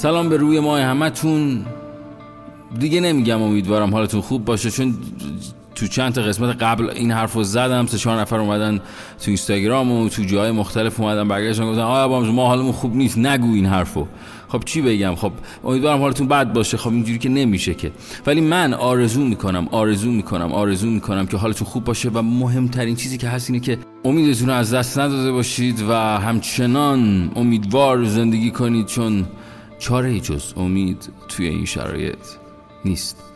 سلام به روی ماه همتون. دیگه نمیگم امیدوارم حالتون خوب باشه چون تو چند تا قسمت قبل این حرف رو زدم سه چهار نفر اومدن تو اینستاگرام و تو جای مختلف اومدن برگشتن گفتن آیا ما حالمون خوب نیست نگو این حرفو. خب چی بگم؟ خب امیدوارم حالتون بد باشه. خب اینجوری که نمیشه که. ولی من آرزو می‌کنم آرزو می‌کنم آرزو می‌کنم که حالتون خوب باشه و مهمترین چیزی که هست اینه که امیدتون رو از دست نداده باشید و همچنان امیدوار زندگی کنید چون چاره جز امید توی این شرایط نیست.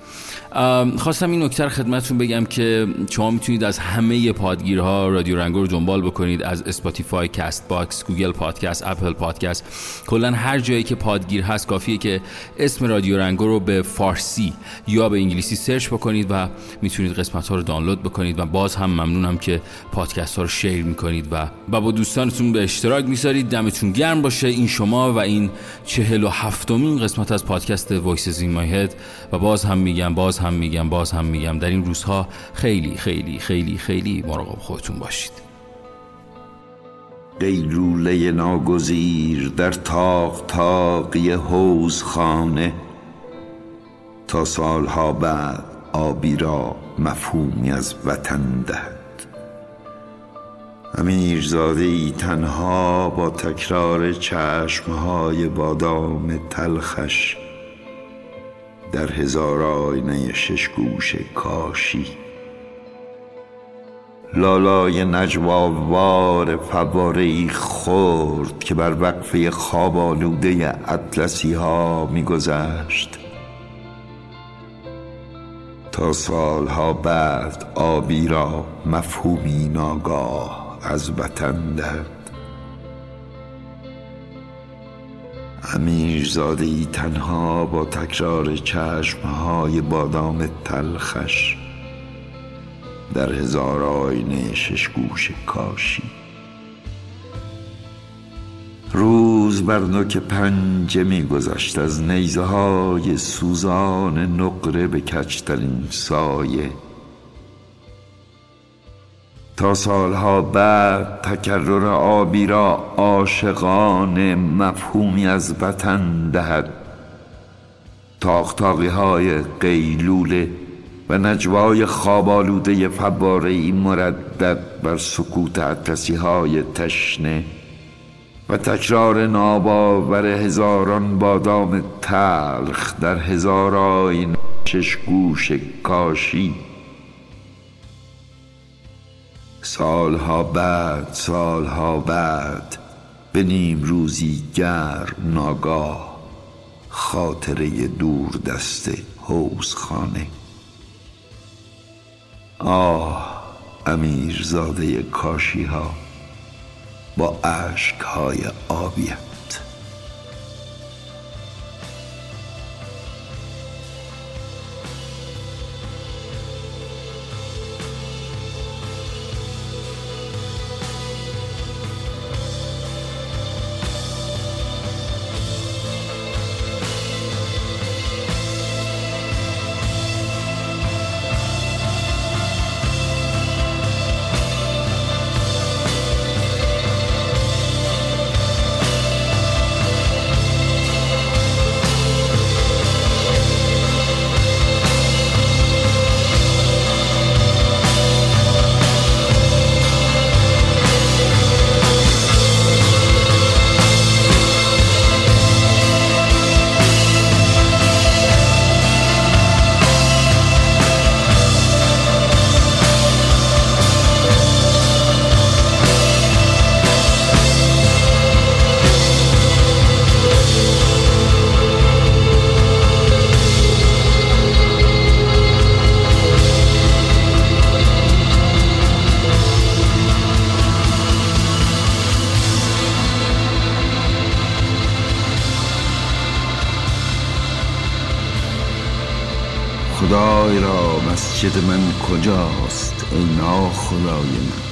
خواستم این نکته خدمتتون بگم که شما می‌تونید از همه پادگیرها رادیو رنگو رو دنبال بکنید از Spotify Castbox Google Podcast Apple Podcast. کلا هر جایی که پادگیر هست کافیه که اسم رادیو رنگو رو به فارسی یا به انگلیسی search بکنید و می‌تونید قسمت ها رو دانلود بکنید و باز هم ممنونم که پادکست ها رو share می‌کنید و و با دوستانتون به اشتراک می‌ذارید. دمتون گرم باشه. این شما و این چهل و هفتمین قسمت از پادکست وایسز این و باز هم میگم باز هم میگم باز هم میگم. در این روزها خیلی خیلی خیلی خیلی مراقب خودتون باشید. قیلوله ناگزیر در تاق تاقی حوز خانه تا سالها بعد آبی را مفهومی از وطن دهد. امیرزاده ای تنها با تکرار چشمهای بادام تلخش در هزار آینه شش گوش کاشی. لالای نجواوار فواره خورد که بر وقفه خواب آلوده اطلسی ها میگذشت. تا سالها بعد آبی را مفهومی ناگاه از وطن دهد. امیرزاده ای تنها با تکرار چشمهای بادام تلخش در هزار آینه شش گوش کاشی. روز بر نوک پنجه می گذشت از نیزه های سوزان نقره به کچترین سایه. تا سالها بعد تکرر آبی را عاشقان مفهومی از وطن دهد. تاختاقی های قیلوله و نجوای خوابالوده فباره ای مردد بر سکوت عطسی های تشنه و تکرار ناباور هزاران بادام تلخ در هزار آین گوش کاشی سالها بعد سالها بعد به نیم روزی گرم ناگاه خاطره دور دست حوز خانه آه امیرزاده کاشی ها با عشق های آبیت مسجد من کجاست ای ناخدای من؟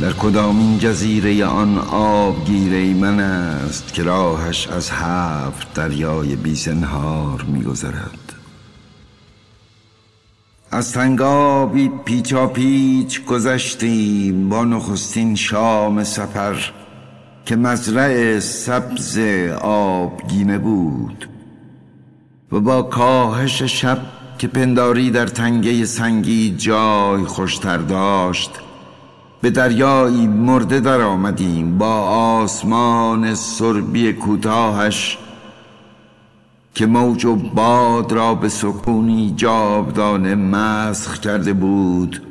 در کدامین جزیره آن آبگیره من است که راهش از هفت دریای بیزنهار میگذرد از تنگابی پیچا پیچ گذشتیم با نخستین شام سفر که مزرع سبز آبگینه بود و با کاهش شب که پنداری در تنگه سنگی جای خوشتر داشت. به دریایی مرده در آمدیم با آسمان سربی کوتاهش که موج و باد را به سکونی جاودانه مسخ کرده بود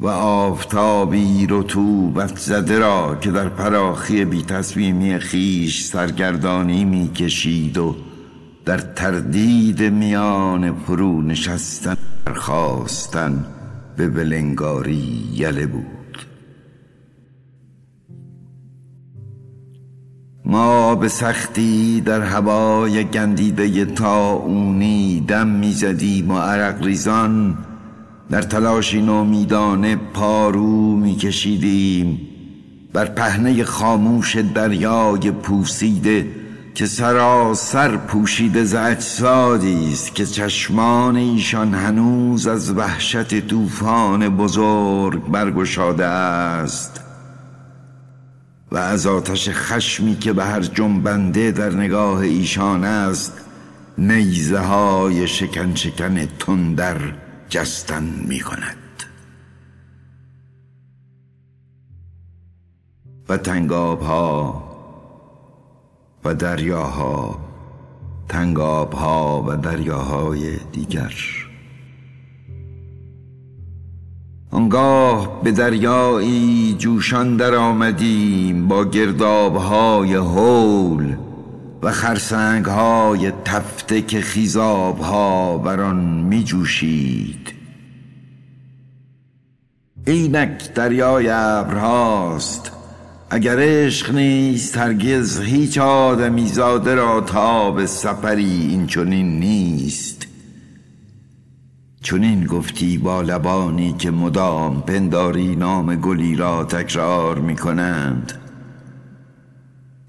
و آفتابی رطوبت زده را که در پراخی بی تصمیمی خیش سرگردانی می کشید و در تردید میان فرو نشستن برخواستن به بلنگاری یله بود. ما به سختی در هوای گندیده تاونی دم می‌زدیم و عرق ریزان در تلاشی نومیدانه پارو میکشیدیم. بر پهنه خاموش دریای پوسیده که سراسر پوشیده ز اجسادی است که چشمان ایشان هنوز از وحشت طوفان بزرگ برگشاده است و از آتش خشمی که به هر جنبنده در نگاه ایشان است نیزه های شکن شکن تندر جستن می کند و تنگاب ها و دریاها تنگاب ها و دریاهای دیگر. آنگاه به دریایی جوشان در آمدیم با گرداب های هول و خرسنگ های تفته که خیزاب ها بر آن می جوشید اینک دریای ابرهاست اگر عشق نیست هرگز هیچ آدمی زاده را تا به سفری این چنین نیست. چنین گفتی با لبانی که مدام پنداری نام گلی را تکرار می کنند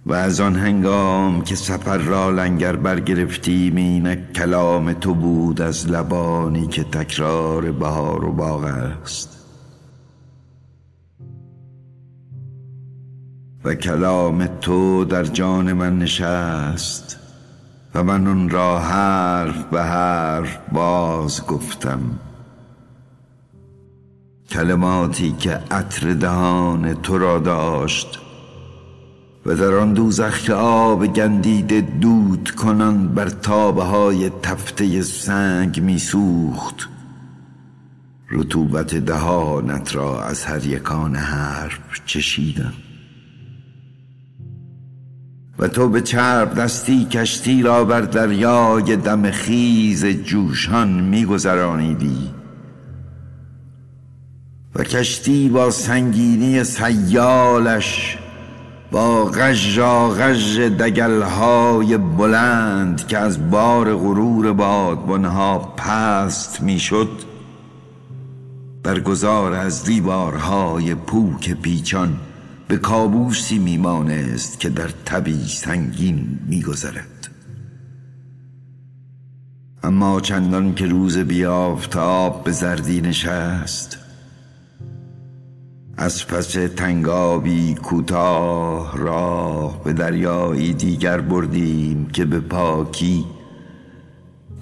و از آن هنگام که سفر را لنگر برگرفتیم اینک کلام تو بود از لبانی که تکرار بهار و باغ است. و کلام تو در جان من نشست و من اون را حرف به حرف باز گفتم. کلماتی که عطر دهان تو را داشت و در آن دوزخ که آب گندیده دود کنان بر تابه های تفته سنگ میسوخت رطوبت دهانت را از هر یکان حرف چشیدم. و تو به چرب دستی کشتی را بر دریای دم خیز جوشان میگذرانیدی. و کشتی با سنگینی سیالش با غژا غژ دگلهای بلند که از بار غرور بادبانها پست می‌شد برگزار از دیوارهای پوک پیچان. به کابوسی میمانست که در تبی سنگین میگذرد. اما چندان که روز بیافتاب به زردی نشست. از پس تنگابی کوتاه راه به دریایی دیگر بردیم که به پاکی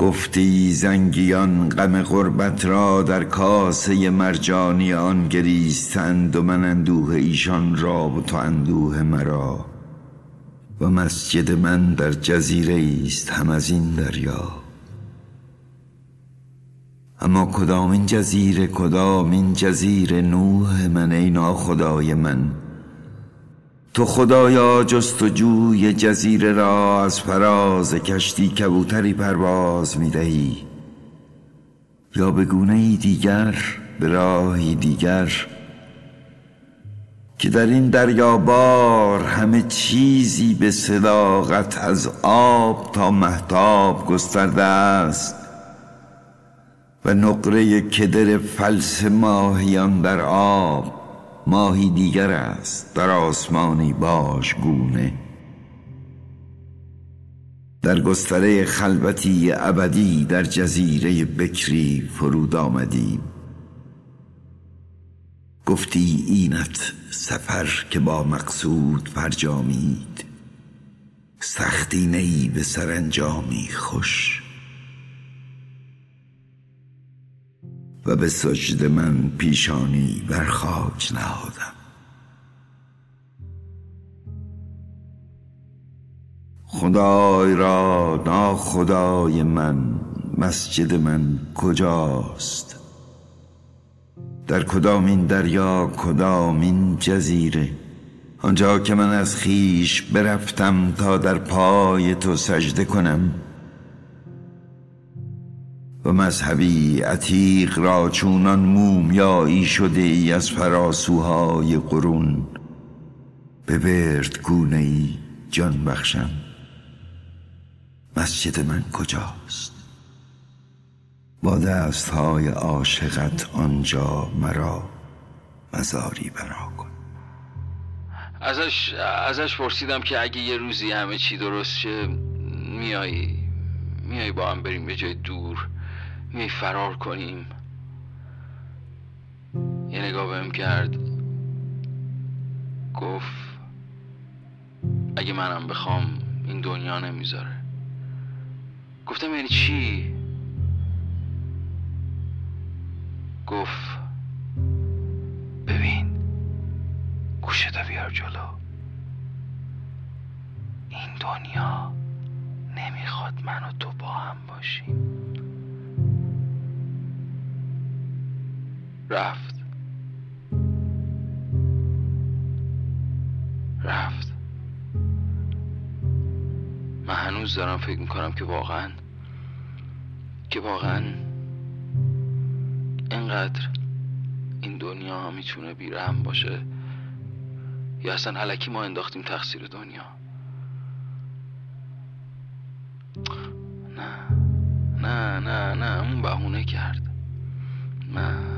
گفتی زنگیان غم غربت را در کاسه مرجانی آن گریستند و من اندوه ایشان را و تو اندوه مرا و مسجد من در جزیره است هم از این دریا. اما کدام این جزیره کدام این جزیره نوح من ای ناخدای من؟ تو خدایا جستجوی جزیره را از فراز کشتی کبوتری پرواز می دهی یا به گونه دیگر به راهی دیگر که در این دریابار همه چیزی به صداقت از آب تا محتاب گسترده است و نقره کدر فلس ماهیان در آب ماهی دیگر است در آسمانی باش گونه. در گستره خلوتی ابدی در جزیره بکری فرود آمدیم. گفتی اینت سفر که با مقصود فرجامید سختی نی به سرانجامی خوش. و به سجد من پیشانی بر خاک نهادم. خدای را ناخدای من مسجد من کجاست؟ در کدامین دریا کدامین جزیره؟ آنجا که من از خیش برفتم تا در پای تو سجده کنم و مذهبی عتیق را چونان مومیایی شده ای از فراسوهای قرون. به برد گونه ای جان بخشم. مسجد من کجاست؟ با دست های عاشقت آنجا مرا مزاری برا کن. ازش ازش پرسیدم که اگه یه روزی همه چی درست شه میایی میایی با هم بریم به جای دور. میای فرار کنیم. یه نگاه بهم کرد. گفت اگه منم بخوام این دنیا نمی‌ذاره. گفتم یعنی چی؟ گفت ببین گوشتو بیار جلو. این دنیا نمی‌خواد من و تو با هم باشیم. رفت. رفت. من هنوز دارم فکر می‌کنم که واقعا که واقعا اینقدر این دنیا می‌تونه بیرحم باشه. یا اصلا علکی ما انداختیم تقصیر دنیا. نه. نه نه نه اون بهونه کرد. نه.